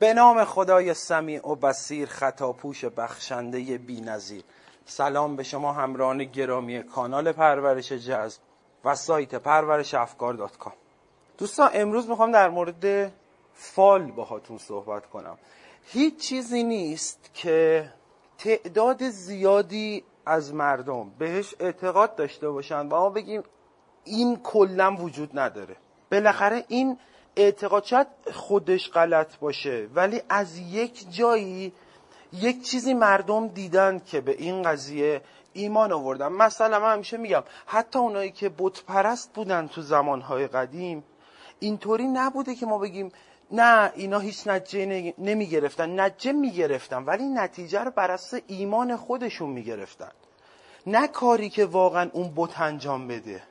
به نام خدای سمیع و بصیر خطاپوش بخشنده بی نظیر. سلام به شما همراهان گرامی کانال پرورش جذب و سایت پرورش افکار dot com. دوستان امروز می‌خوام در مورد فال باهاتون صحبت کنم. هیچ چیزی نیست که تعداد زیادی از مردم بهش اعتقاد داشته باشن و ما بگیم این کلا وجود نداره. بالاخره این اعتقاد شاید خودش غلط باشه ولی از یک جایی یک چیزی مردم دیدن که به این قضیه ایمان آوردن. مثلا من همیشه میگم حتی اونایی که بت پرست بودن تو زمانهای قدیم اینطوری نبوده که ما بگیم نه اینا هیچ نتیجه نمی گرفتن نتیجه می گرفتن ولی نتیجه رو بر اساس ایمان خودشون می گرفتن نه کاری که واقعا اون بت انجام بده.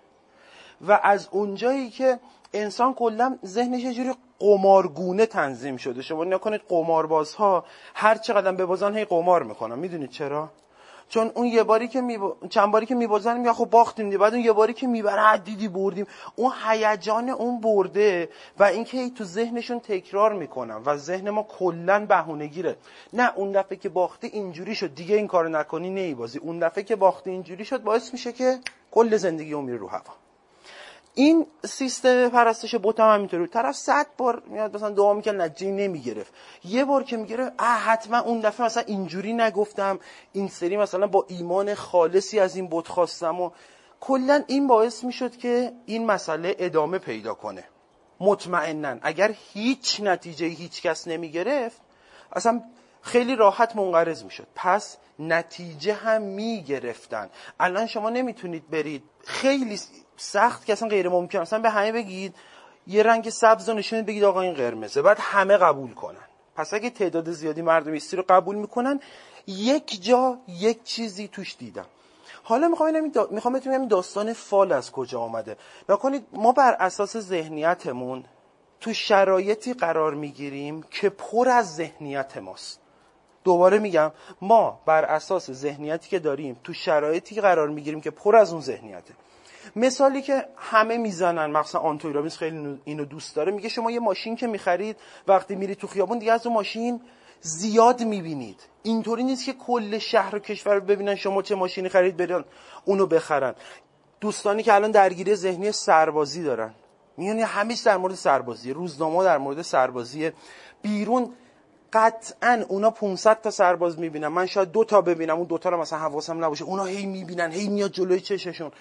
و از اونجایی که انسان کلا ذهنش یه جوری قمارگونه تنظیم شده. شما نکنید قماربازها هر چقدر ببازن هی قمار می‌کنن. می‌دونید چرا؟ چون اون یه باری که میب... چند باری که میبازن میگه خب باختیم دی بعد اون یه باری که می‌بره دیدی بردیم. اون هیجان اون برده و اینکه تو ذهنشون تکرار می‌کنن و ذهن ما کلا بهونه گیره نه اون دفعه که باختی اینجوری شد. دیگه این کارو نکنی نیبازی اون دفعه که باختی اینجوری شد باعث میشه که کل زندگی اون میره رو هوا. این سیستم پرستش بت هم همینطوری طرف صد بار میاد مثلا دعا می‌کنه نتیجه نمی‌گرفت. یه بار که می‌گیره اه حتما اون دفعه مثلا اینجوری نگفتم. این سری مثلا با ایمان خالصی از این بت خواستم و کلا این باعث می‌شد که این مسئله ادامه پیدا کنه. مطمئنا. اگر هیچ نتیجه هیچ کس نمی‌گرفت اصلا خیلی راحت منقرض می‌شد. پس نتیجه هم می‌گرفتن. الان شما نمی‌تونید برید. خیلی سخت که اصلا غیر ممکن اصلا به همه بگید یه رنگ سبز رو نشونید بگید آقا این قرمزه. بعد همه قبول کنن. پس اگه تعداد زیادی مردم ایستی رو قبول می‌کنن یک جا یک چیزی توش دیدم. حالا می‌خوام دا... می‌خوام داستان فال از کجا آمده نکنید ما بر اساس ذهنیتمون تو شرایطی قرار می‌گیریم که پر از ذهنیت ماست. دوباره میگم ما بر اساس ذهنیتی که داریم تو شرایطی قرار می‌گیریم که پر از اون ذهنیته. مثالی که همه می‌زنن مخصوصا آنتوی رابینز خیلی اینو دوست داره. میگه شما یه ماشین که می‌خرید وقتی میرید تو خیابون دیگه از اون ماشین زیاد می‌بینید. اینطوری نیست که کل شهر و کشور ببینن شما چه ماشینی خرید برن اونو بخرن. دوستانی که الان درگیری ذهنی سربازی دارن. میگن همیشه در مورد سربازی روزنامه در مورد سربازی بیرون قطعا اونا 500 تا سرباز می‌بینن. من شاید دو تا ببینم اون دوتا رو مثلا حواسم نباشه. اونا هی می‌بینن هی میاد جلوی چششون.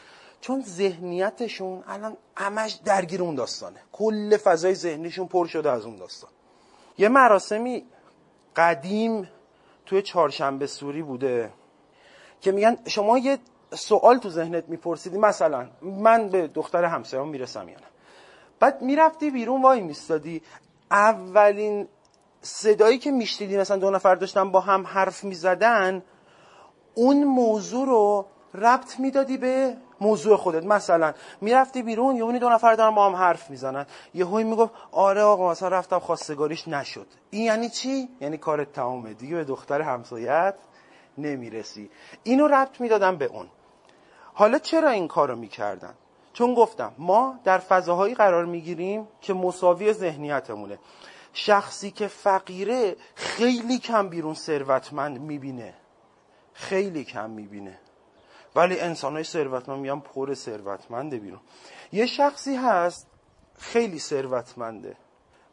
چون ذهنیتشون الان همش درگیر اون داستانه. کل فضای ذهنیشون پر شده از اون داستان. یه مراسمی قدیم توی چهارشنبه سوری بوده که میگن شما یه سوال تو ذهنت میپرسیدی مثلا من به دختر همسایه‌ام می‌رسم یا نه. بعد می‌رفتی بیرون وای میستادی. اولین صدایی که میشنیدی مثلا دو نفر داشتن با هم حرف می‌زدن اون موضوع رو ربط می‌دادی به موضوع خودت. مثلا می‌رفتی بیرون یه دو نفر دارن با هم حرف می‌زنن. یه هایی می‌گفت آره آقا مثلا رفتم خواستگاریش نشد. این یعنی چی؟ یعنی کارت تمامه دیگه به دختر همسایت نمی‌رسی. اینو ربط می‌دادن به اون. حالا چرا این کارو می‌کردن؟ چون گفتم ما در فضاهایی قرار می‌گیریم که مساوی ذهنیتمونه. شخصی که فقیره خیلی کم بیرون ثروتمند می‌بینه. خیلی کم می‌بینه. ولی انسان های ثروتمند میگن پر ثروتمنده بیرون. یه شخصی هست خیلی ثروتمنده.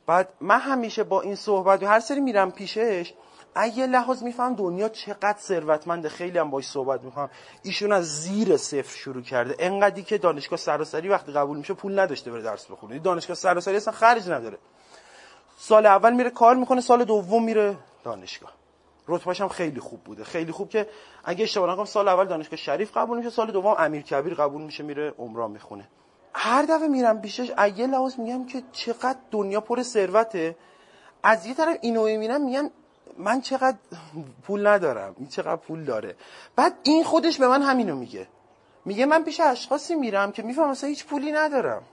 بعد من همیشه با این صحبت و هر سری میرم پیشش اگه لحاظ میفهم دنیا چقدر ثروتمنده. خیلی هم باش صحبت می‌کنم. ایشون از زیر صفر شروع کرده. انقدری که دانشگاه سراسری وقتی قبول میشه پول نداشته بره درس بخونه. دانشگاه سراسری اصلا خرج نداره. سال اول میره کار می‌کنه سال دوم میره دانشگاه. رتبهش هم خیلی خوب بوده. خیلی خوب که اگه اشتباه نکنم سال اول دانشگاه شریف قبول میشه سال دوم امیر کبیر قبول میشه میره عمران می‌خونه. هر دفعه میرم پیشش اگه لحاظ میگم که چقدر دنیا پر ثروته از یه طرف اینو می‌بینم میگن من چقدر پول ندارم این چقدر پول داره. بعد این خودش به من همینو میگه. میگه من پیش اشخاصی میرم که میفهم مثلا هیچ پولی ندارم.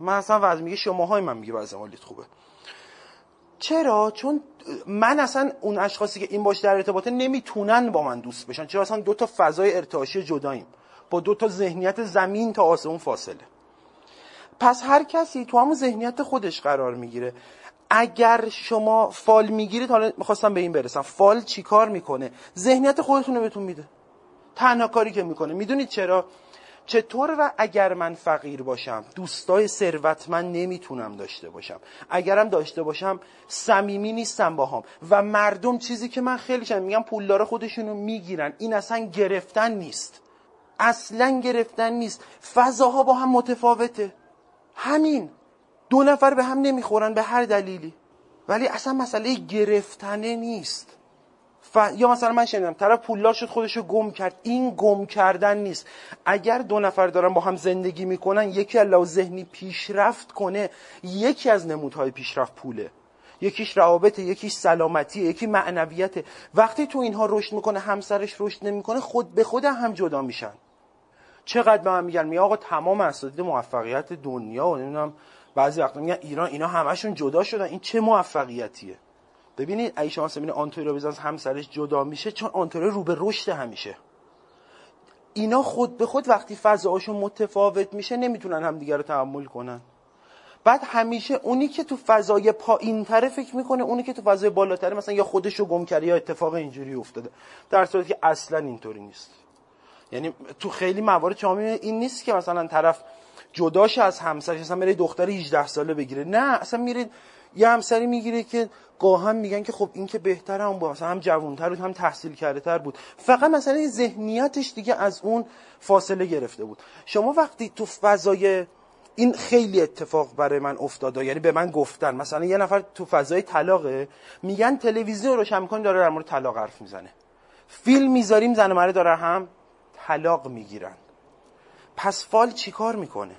من اصلا وضع میگه شماهای من میگه وضع مالیت خوبه. چرا؟ چون من اصلا اون اشخاصی که این باش در ارتباطه نمی‌تونن با من دوست بشن. چرا؟ اصلا دو تا فضای ارتعاشی جداییم. با دو تا ذهنیت زمین تا آسمون فاصله. پس هر کسی تو همون ذهنیت خودش قرار می‌گیره. اگر شما فال می‌گیرید حالا می‌خواستم به این برسم. فال چیکار می‌کنه؟ ذهنیت خودتون رو بهتون میده. تنها کاری که می‌کنه. می‌دونید چرا؟ چطور و اگر من فقیر باشم دوستای ثروتمند نمی‌تونم داشته باشم. اگرم داشته باشم صمیمی نیستم باهام. و مردم چیزی که من خیلی شم میگم پولدار خودشونو می‌گیرن. این اصلا گرفتن نیست. اصلا گرفتن نیست. فضاها با هم متفاوته. همین. دو نفر به هم نمی‌خورن به هر دلیلی. ولی اصلا مسئله گرفتنه نیست. ف... یا مثلا من شنیدم طرف پولدار شد خودشو گم کرد. این گم کردن نیست. اگر دو نفر دارن با هم زندگی می‌کنن یکی از ذهنی پیشرفت کنه یکی از نمودهای پیشرفت پوله. یکیش روابط یکیش سلامتی یکی معنویت وقتی تو اینها رشد می‌کنه همسرش رشد نمی‌کنه خود به خود هم جدا میشن. چقدر به من میگن می آقا تمام اساتید موفقیت دنیا و نمی‌دونم بعضی وقتا میگن ایران اینا همشون جدا شدن. این چه موفقیتیه؟ ببینید اگه شما ببینید آنتوری بیزانس همسرش جدا میشه چون آنتوری رو به رشد همیشه. اینا خود به خود وقتی فضاهاشون متفاوت میشه نمی‌تونن همدیگه رو تحمل کنن. بعد همیشه اونی که تو فضای پایین تره فکر می‌کنه اونی که تو فضای بالاتره مثلا یا خودش رو گم کرده یا اتفاق اینجوری افتاده در صورتی که اصلا اینطوری نیست. یعنی تو خیلی موارد شما این نیست که مثلا طرف جداش از همسرش مثلا بره دختر 18 ساله بگیره. نه اصلا میرید یه همسری می‌گیره که گاهم میگن که خب این که بهتره هم با مثلا هم جوانتر بود هم تحصیل کرده تر بود. فقط مثلا ذهنیتش دیگه از اون فاصله گرفته بود. شما وقتی تو فضای این خیلی اتفاق برای من افتاده یعنی به من گفتن مثلا یه نفر تو فضای طلاقه میگن تلویزیون رو شمکن داره در مورد طلاق حرف می‌زنه. فیلم می‌ذاریم زن و مرد داره هم طلاق می‌گیرن. پس فال چیکار می‌کنه؟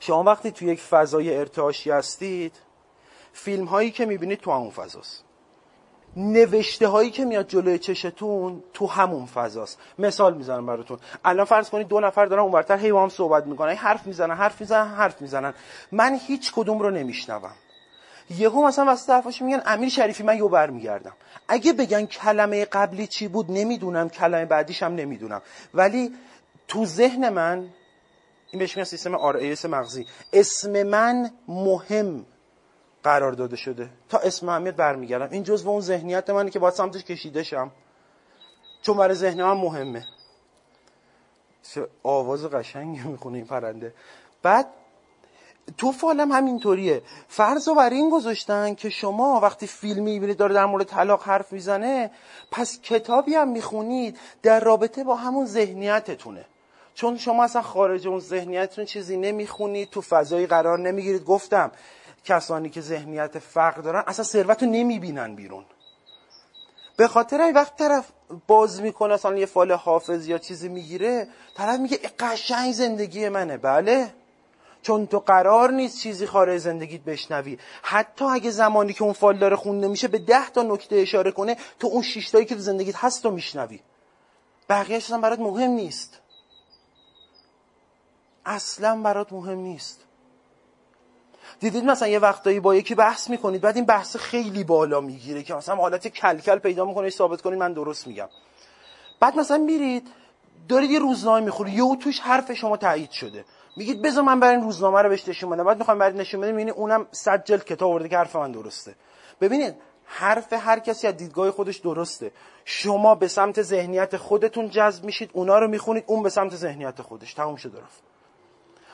شما وقتی تو یک فضای ارتعاشی هستید فیلم هایی که می‌بینید تو همون فضاست. نوشته هایی که میاد جلوی چشتون تو همون فضاست. مثال می‌زنم براتون. الان فرض کنید دو نفر دارن اونورتر هی هم صحبت می‌کنن حرف می‌زنن حرف می‌زنن حرف می‌زنن. من هیچ کدوم رو نمیشنوم. یهو مثلا واسه حرفاش میگن امیر شریفی من یو برمیگردم. اگه بگن کلمه قبلی چی بود نمی‌دونم. کلمه بعدیش هم نمی‌دونم. ولی تو ذهن من این بهش میگن سیستم آر مغزی. اسم من مهم. قرار داده شده. تا اسم اهمیت برمیگردم. این جزء اون ذهنیت منه که باید سمتش کشیده شم. چون برای ذهن من مهمه. آواز قشنگی می‌خونه این پرنده. بعد تو فالم همینطوریه. فرض رو برای این گذاشتن که شما وقتی فیلمی می‌بینید داره در مورد طلاق حرف می‌زنه پس کتابی هم می‌خونید در رابطه با همون ذهنیتتونه. چون شما اصلا خارج اون ذهنیتتون چیزی نمی‌خونید تو فضایی قرار نمی‌گیرید. گفتم کسانی که ذهنیت فقر دارن اصلا ثروت رو نمی‌بینن بیرون. به خاطر این وقت طرف باز می‌کنه اصلا یه فال حافظ یا چیزی می‌گیره طرف میگه قشنگ زندگی منه. بله. چون تو قرار نیست چیزی خارج زندگیت بشنوی. حتی اگه زمانی که اون فال داره خونده میشه به ده تا نکته اشاره کنه تو اون شیشتایی که تو زندگیت هست رو میشنوی. بقیهش اصلا برات مهم نیست. اصلا برات مهم نیست. دیدید مثلا یه وقتایی با یکی بحث می‌کنید بعد این بحث خیلی بالا می‌گیره که مثلا حالت کلکل پیدا می‌کنه ثابت کنید من درست میگم. بعد مثلا میرید دارید یه روزنامه می‌خورید یه توش حرف شما تایید شده. میگید بذار من برای این روزنامه رو بهش نشون بدم. بعد می‌خوام برای نشون بدم می‌بینید اونم صد جلد کتاب آورده که حرف من درسته. ببینید حرف هر کسی از دیدگاه خودش درسته. شما به سمت ذهنیت خودتون جذب میشید اونا رو می‌خونید اون به سمت ذهنیت خودش. تموم شده رفت.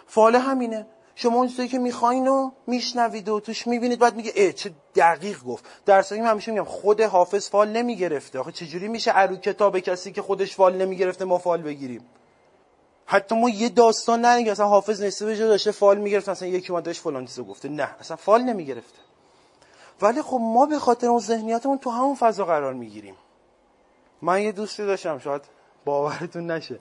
فاله همینه. شما اون چیزی که می‌خواین و میشنوید و توش می‌بینید بعد میگه ای چه دقیق گفت. در من همیشه میگم خود حافظ فال نمی‌گرفته. آخه چجوری میشه ارو کتاب کسی که خودش فال نمی‌گرفته ما فال بگیریم؟ حتی ما یه داستان نریم اصلا حافظ نصف بجا داشته فال می‌گرفت اصلا یکی ما داشت فلان چیزو گفته. نه اصلا فال نمی‌گرفته. ولی خب ما به خاطر اون ذهنیتمون تو همون فضا قرار می‌گیریم. من یه دوستی داشتم شاید باورتون نشه.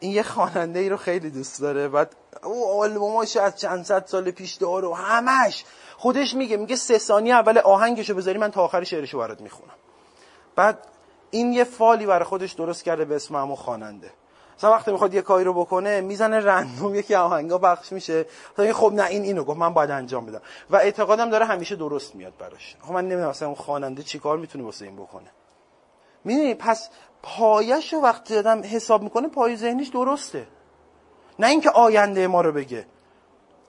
این یه خواننده ای رو خیلی دوست داره. بعد او آلبوماش از چند صد سال پیش داره و همش. خودش میگه میگه سه ثانیه اول آهنگشو بذاری من تا آخر شعرشو برات می‌خونم. بعد این یه فالی برای خودش درست کرده به اسم همون خواننده. مثلا وقتی می‌خواد یه کاری رو بکنه می‌زنه رندوم یکی آهنگا پخش میشه. تا خب نه این اینو گفت من باید انجام بدم. و اعتقادم داره همیشه درست میاد براش. خب من نمی‌دونم مثلا اون خواننده چیکار می‌تونه واسه این بکنه. می‌دونی پس پایش رو وقتی آدم حساب می‌کنه پای ذهنیش درسته. نه اینکه آینده ما رو بگه.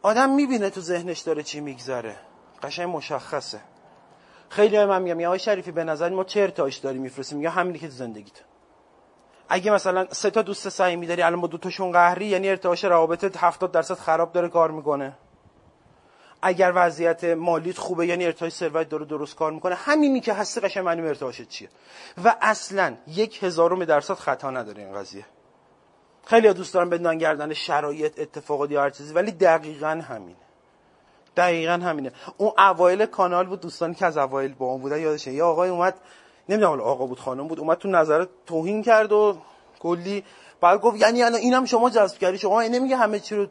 آدم می‌بینه تو ذهنش داره چی میگذره. قشنگ مشخصه. خیلی من میگم یا شریفی به نظر ما چه ارتعاش داری میفرستیم یا همینی که تو زندگیت. اگه مثلا سه تا دوست صمیمی داری الان با دو تاشون قهری یعنی ارتعاش روابط 70 درصد خراب داره کار می‌کنه. اگر وضعیت مالیت خوبه یعنی ارتعاش ثروت داره درست کار می‌کنه همینی که هستی قشنگ معنی ارتعاشت چیه. و اصلا یک هزارم درصد خطا نداره این قضیه. خیلی دوست دارم بدونن گردن شرایط اتفاقات یا هر چیزی ولی دقیقا همینه. دقیقا همینه. اون اوایل کانال بود دوستانی که از اوایل با اون بودن یادشه. یه آقای اومد نمی‌دونم آقا بود خانم بود اومد تو نظر توهین کرد و کلی بعد گفت یعنی اینم شما جذب کردی. شما نمیگه همه چی رو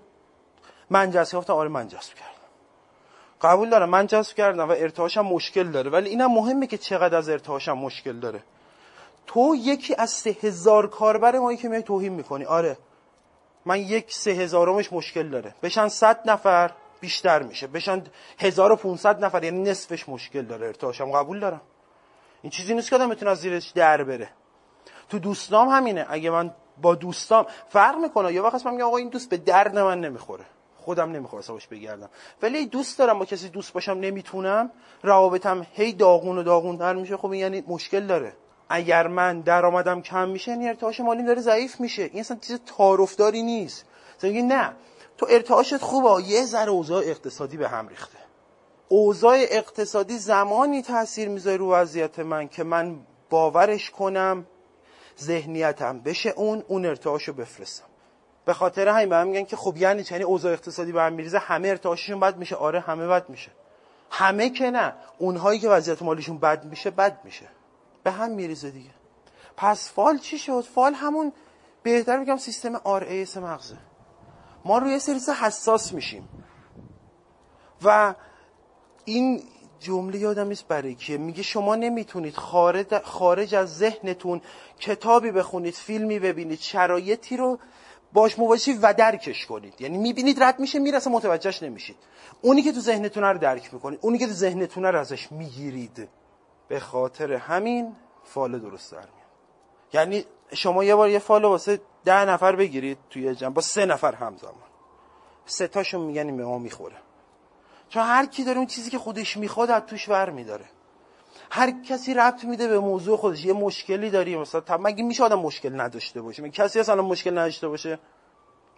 من جذب کردم. آره من جذب کردم. قبول دارم من جذب کردم و ارتعاشم مشکل داره. ولی اینم مهمه که چقدر از ارتعاشم مشکل داره. تو یکی از سه هزار کاربر مایی که میای توهین می‌کنی. آره. من یک سه هزارمش مشکل داره. بشن صد نفر بیشتر میشه. بشن 1500 نفر یعنی نصفش مشکل داره. ارتعاشم قبول دارم. این چیزی نیست که آدم می‌تونه از زیرش در بره. تو دوستام همینه. اگه من با دوستام فرق می‌کنه. یا وقت من میگم آقا این دوست به درد من نمی‌خوره. خودم نمی‌خوام حسابش بگردم. ولی دوست دارم با کسی دوست باشم نمی‌تونم روابطم هی داغون و داغون تر میشه. خب این یعنی مشکل داره. اگر من درآمدم کم میشه یعنی ارتعاش مالی داره ضعیف میشه. این اصلا چیز تعارفداری نیست. میگی نه. تو ارتعاشت خوبه. یه ذره اوضاع اقتصادی به هم ریخته. اوضاع اقتصادی زمانی تاثیر می‌ذاره رو وضعیت من که من باورش کنم ذهنیتم بشه اون اون ارتعاشو بفرستم. به خاطر همین به هم میگن که خب یعنی چنین اوضاع اقتصادی به هم میریزه. همه ارتعاششون بد میشه. آره همه بد میشه. همه که نه. اونهایی که وضعیت مالیشون بد میشه بد میشه. به هم میریزه دیگه. پس فال چی شد؟ فال همون بهتر میگم سیستم RAS مغزه. ما روی سری حساس میشیم. و این جمله یادم نیست برای که میگه شما نمی‌تونید خارج, خارج از ذهنتون کتابی بخونید فیلمی ببینید شرایطی رو باش مواجهی و درکش کنید. یعنی می‌بینید رد میشه می‌رسه متوجهش نمیشید. اونی که تو ذهنتون رو درک می‌کنید اونی که تو ذهنتون رو ازش می‌گیرید به خاطر همین فال درست در میاد. یعنی شما یه بار یه فال واسه ده نفر بگیرید توی جمع با سه نفر همزمان. سه تاشون میگن به ما می‌خوره. چون هر کی داره اون چیزی که خودش می‌خواد از توش ور میداره. هر کسی ربط میده به موضوع خودش. یه مشکلی داری مثلا مگه میشه آدم مشکل نداشته باشه؟ مگه کسی اصلا مشکل نداشته باشه؟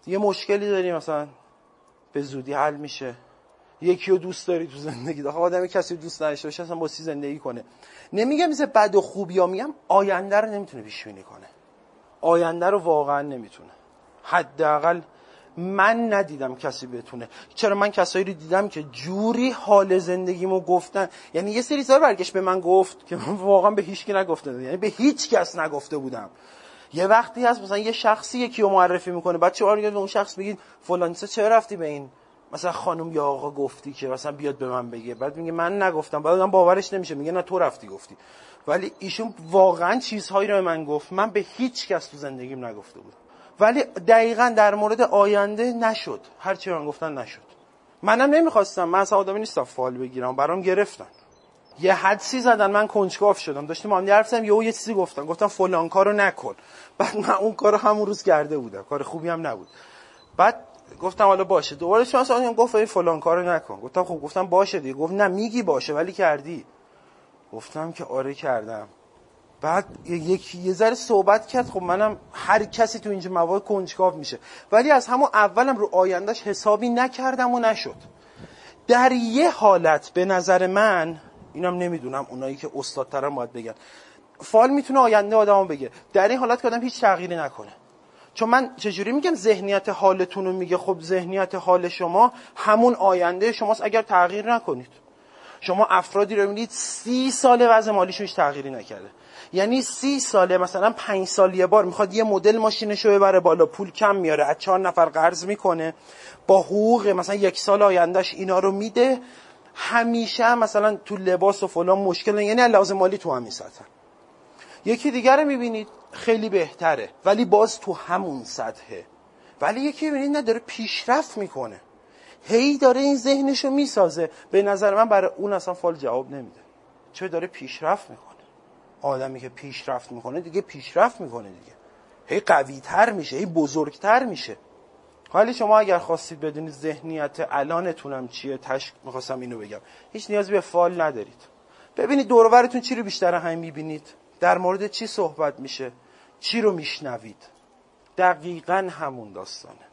یه مشکلی داری مثلا. به زودی حل میشه. یکی رو دوست داری تو زندگی. داره آدم کسی دوست نداشته باشه اصلا با سی زندگی کنه. نمیگم مثل بد و خوب یا میگم آینده رو نمی‌تونه پیش بینی کنه. آینده رو واقعا نمی‌تونه. حداقل من ندیدم کسی بتونه. چرا من کسایی رو دیدم که جوری حال زندگیمو گفتن. یعنی یه سری سال برگشت به من گفت که من واقعا به هیچ کی نگفته یعنی به هیچ کس نگفته بودم. یه وقتی هست مثلا یه شخصی یکی رو معرفی می‌کنه بعد چه به اون شخص بگید فلان چه رفتی به این؟ مثلا خانم یا آقا گفتی که مثلا بیاد به من بگه. بعد میگه من نگفتم. بعد من باورش نمیشه. میگه نه تو رفتی گفتی. ولی ایشون واقعا چیزهایی رو به من گفت. من به هیچ کس تو زندگیم نگفته بودم. ولی دقیقا در مورد آینده نشد. هر چی من گفتن نشد. منم نمی‌خواستم. من اصلا آدمی نیستم فال بگیرم. برام گرفتن. یه حدسی زدن. من کنجکاف شدم. داشتیم هم حرف زدیم یه یه چیزی گفتن. گفتم فلان کارو نکن. بعد من اون کارو همون روز کرده بودم. کار خوبی هم نبود. بعد گفتم حالا باشه. دوباره شما اصلا گفت این فلان کارو نکن. گفتم خب گفتم باشه دیگه. گفت نه میگی باشه. ولی کردی. گفتم که آره کردم. بعد یک یه ذره صحبت کرد. خب منم هر کسی تو اینجا مواد کنجکاو میشه. ولی از همون اولم رو آیندهش حسابی نکردم و نشد. در یه حالت به نظر من اینم نمی‌دونم اونایی که استادترم باید بگن. فال می‌تونه آینده آدمو بگه در این حالت که آدم هیچ تغییری نکنه. چون من چجوری میگم ذهنیت حالتون رو میگه؟ خب ذهنیت حال شما همون آینده شماست. اگر تغییر نکنید. شما افرادی رو می‌دید سی سال وضع مالیشون هیچ تغییری نکرده. یعنی سی ساله مثلا پنج سال یه بار می‌خواد یه مدل ماشینش رو ببره بالا پول کم میاره از چهار نفر قرض می‌کنه. با حقوق مثلا یک سال آیندهش اینا رو میده. همیشه مثلا تو لباس و فلان مشکل یعنی لازم مالی تو همین سطح یکی دیگر رو می‌بینید خیلی بهتره ولی باز تو همون سطحه. ولی یکی می‌بینید نداره پیشرفت می‌کنه. هی داره این ذهنش رو می‌سازه. به نظر من برای اون اصلا فال جواب نمیده. چه داره پیشرفت می‌کنه؟ آدمی که پیشرفت می‌کنه دیگه پیشرفت می‌کنه دیگه. هی قوی تر میشه هی بزرگتر میشه. حالی شما اگر خواستید بدونید ذهنیت الانتونم چیه تشک می‌خواستم اینو بگم. هیچ نیازی به فال ندارید. ببینید دورورتون چی رو بیشتر هم می‌بینید. در مورد چی صحبت میشه؟ چی رو میشنوید؟ دقیقا همون داستانه.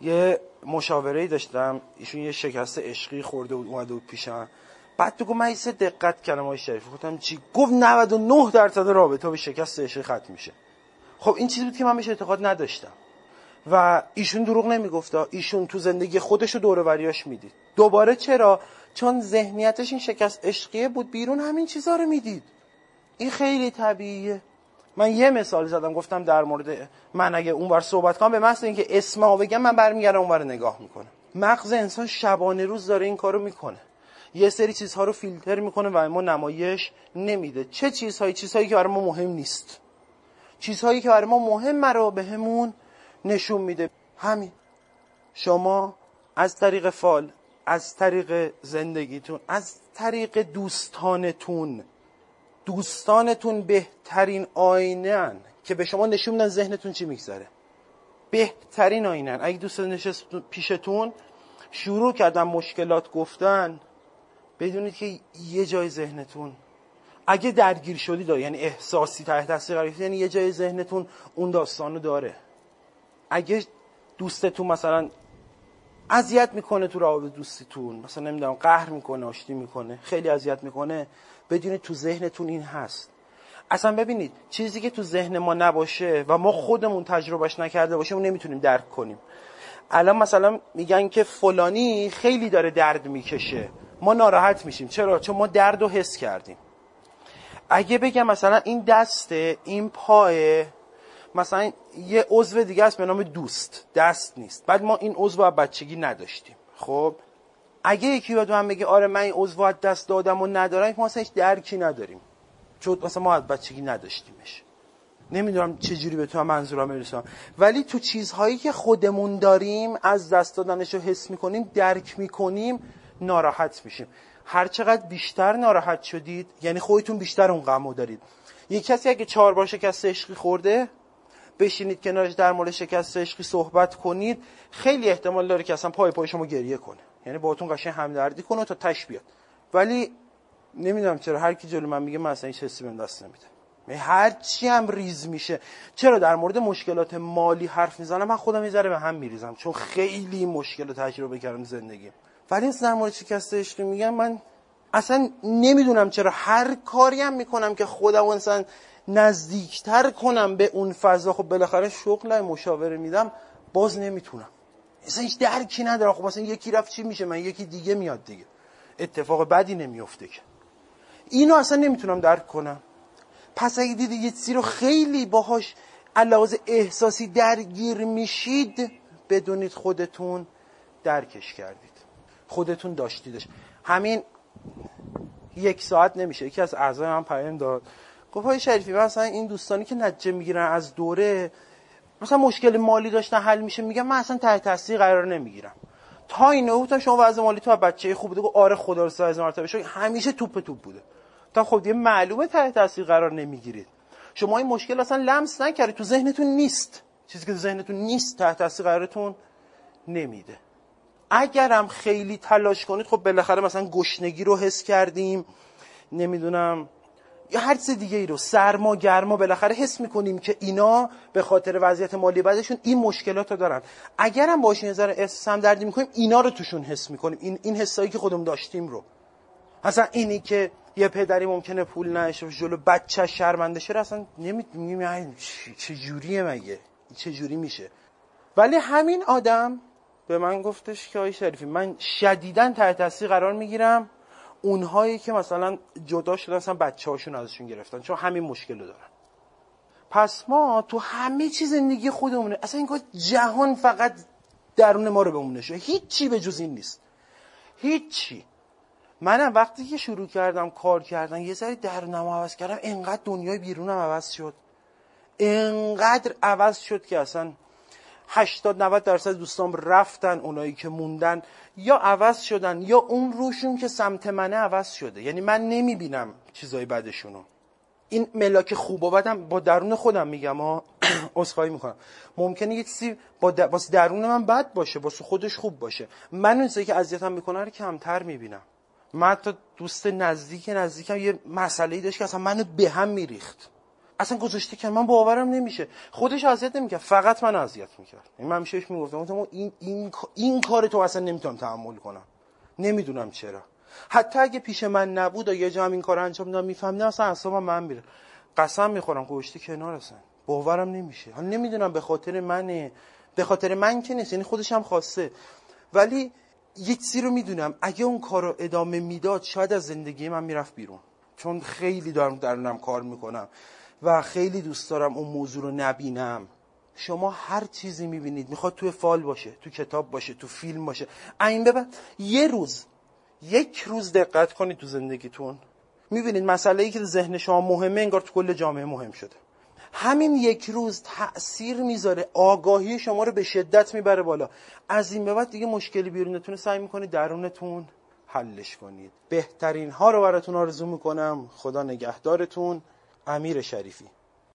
یه مشاوره داشتم ایشون یه شکست عشقی خورده بود اومده بود پیشم. بعد تو گفت من ایسه دقت کردم آقای شریف گفتم چی؟ گفت 99 درصد رابطه به شکست عشقی ختم میشه. خب این چیزی بود که من بهش اعتقاد نداشتم. و ایشون دروغ نمیگفتا ایشون تو زندگی خودش و دوروریاش می‌دید. دوباره چرا؟ چون ذهنیتش این شکست عشقیه بود بیرون همین چیزها رو می‌دید. این خیلی طبیعیه. من یه مثال زدم گفتم در مورد من اگه اونور صحبت کنم به محض اینکه اسممو بگم من برمیگردم اونور نگاه می‌کنم. مغز انسان شبانه روز داره این کارو می‌کنه. یه سری چیزها رو فیلتر می‌کنه و ما نمایش نمیده. چه چیزهایی؟ چیزهایی که برای ما مهم نیست. چیزهایی که برای ما مهم رو بهمون نشون میده. همین. شما از طریق فال از طریق زندگیتون از طریق دوستانتون دوستانتون بهترین آینه که به شما نشون میدن ذهنتون چی میگذره. بهترین آینه اگه دوست نشست پیشتون شروع کردن مشکلات گفتن بدونید که یه جای ذهنتون اگه درگیر شدید یعنی احساسی تحت تاثیر قرار یعنی یه جای ذهنتون اون داستانو داره. اگه دوستتون مثلا اذیت می‌کنه تو روابط دوستیتون مثلا نمی‌دونم قهر می‌کنه آشتی می‌کنه خیلی اذیت می‌کنه بدونید تو ذهنتون این هست. اصلا ببینید چیزی که تو ذهن ما نباشه و ما خودمون تجربهش نکرده باشیم نمی‌تونیم درک کنیم. الان مثلا میگن که فلانی خیلی داره درد می‌کشه. ما ناراحت میشیم. چرا؟ چون ما درد رو حس کردیم. اگه بگم مثلا این دسته این پای مثلا یه عضو دیگه است به نام دوست. دست نیست. بعد ما این عضو بچگی نداشتیم. خب؟ اگه یکی بیاد من بگه آره من این عضو دست دادم و ندارم ما اصلا هیچ درکی نداریم. چون مثلا ما از بچگی نداشتیمش. نمی‌دونم چه جوری به تو منظورم برسونم ولی تو چیزهایی که خودمون داریم از دست دادنش رو حس می‌کنیم درک می‌کنیم ناراحت میشیم هر چقدر بیشتر ناراحت شدید یعنی خودتون بیشتر اون غمو دارید. یه کسی اگه چهار بار شکست عشقی خورده بشینید کنارش در مورد شکست عشقی صحبت کنید. خیلی احتمال داره که اصلا پای پای شما گریه کنه. یعنی باهاتون قشنگ همدردی کنه تا تش بیاد. ولی نمی‌دونم چرا هر کی جلو من میگه من اصلا هیچ حسی بهم دست نمیده. هر چی هم ریز میشه. چرا در مورد مشکلات مالی حرف می‌زنم؟ من خودم می‌ذاره به هم میریزم. چون خیلی مشکل تجربه کردم زندگی ولی در مورد شکست عشقی میگم من اصلا نمی‌دونم چرا هر کاری هم می‌کنم که خودم اصلا نزدیکتر کنم به اون فضا. خب بالاخره شغل مشاوره میدم باز نمی‌تونم. اصلا هیچ درکی ندارم. خب مثلا یکی رفت چی میشه؟ من یکی دیگه میاد دیگه. اتفاق بدی نمیفته که. اینو اصلا نمی‌تونم درک کنم. پس اگه دیدی یه چیزی رو خیلی باهاش علاوه احساسی درگیر میشید بدونید خودتون درکش کردید. خودتون داشتیدش. همین یک ساعت نمیشه. یکی از اعضای من پیام داد. گفت های شریفی مثلا این دوستانی که نتیجه می‌گیرن از دوره مثلا مشکل مالی داشتن حل میشه میگم من اصلا تحت تاثیر قرار نمی‌گیرم. تا این گفتم شما وضع مالی تو بچه خوب بوده. گفت آره خدا رو از مرتبه. شو همیشه توپ توپ بوده. تا خب یه معلومه تحت تاثیر قرار نمی‌گیرید. شما این مشکل اصلا لمس نکردید. تو ذهنتون نیست. چیزی که تو ذهنتون نیست تحت تاثیر قرارتون نمیده. اگرم خیلی تلاش کنید خب بالاخره مثلا گشنگی رو حس کردیم نمی‌دونم یا هر چیز دیگه ای رو سرما گرما بالاخره حس می‌کنیم که اینا به خاطر وضعیت مالی بعدشون این مشکلات رو دارن. اگرم باش نظر احساس هم دردی می‌کنیم اینا رو توشون حس می‌کنیم. این این حسایی که خودمون داشتیم رو. اصلا اینی که یه پدری ممکنه پول نشه جلو بچه شرمنده شه اصلا نمی‌دونیم چه جوریه مگه؟ چه جوری میشه؟ ولی همین آدم به من گفتش که آی شریفی من شدیدا تحت تاثیر قرار می‌گیرم اونهایی که مثلا جدا شدن اصلا بچه هاشون ازشون گرفتن چون همین مشکل رو دارن. پس ما تو همه چیز زندگی خودمونه. اصلا این جهان فقط درون ما رو بمونه. شده هیچی به جز این نیست. هیچی. منم وقتی که شروع کردم کار کردن یه ذره درونم عوض کردم انقدر دنیای بیرونم عوض شد. انقدر عوض شد که اصلا 80 90 درصد دوستان رفتن اونایی که موندن یا عوض شدن یا اون روشون که سمت منه عوض شده. یعنی من نمی‌بینم چیزای بدشونو این ملاک خوب و بدم با درون خودم میگم ها عذرخواهی می‌کنم. ممکنه یه چیزی با واسه درون من بد باشه واسه خودش خوب باشه. من اون که اذیتم می‌کنه رو کمتر می‌بینم. من تا دوست نزدیک نزدیکم یه مسئله ای داشت که اصلا منو به هم میریخت. اصلا گذاشته که من باورم نمیشه. خودش اذیت نمی‌کرد فقط من اذیت می‌کرد این من میشه می‌گفتم این این این کار تو اصلا نمی‌تونم تحمل کنم. نمی‌دونم چرا. حتی اگه پیش من نبود و یه جا این کار انجام میدم میفهمیدم اصلا اصلا من میره. قسم می‌خورم گوشتی کنار اصلا. باورم نمیشه. حالا نمی‌دونم به خاطر منه به خاطر من که نیست یعنی خودش هم خواسته. ولی یه چیزی رو می‌دونم. اگه اون کار رو ادامه می‌داد شاید از زندگی من می‌رفت بیرون. چون خیلی دارم درونم کار می‌کنم. و خیلی دوست دارم اون موضوع رو نبینم. شما هر چیزی می‌بینید می‌خواد توی فال باشه تو کتاب باشه تو فیلم باشه. این ببین یه روز یک روز دقت کنید تو زندگیتون. می‌بینید مسئله ای که ذهن شما مهمه انگار تو کل جامعه مهم شده. همین یک روز تأثیر می‌ذاره آگاهی شما رو به شدت می‌بره بالا. از این به بعد دیگه مشکلی بیرونتون سعی می‌کنید درونتون حلش کنید. بهترین ها رو براتون آرزو می‌کنم. خدا نگهدارتون. امیر شریفی.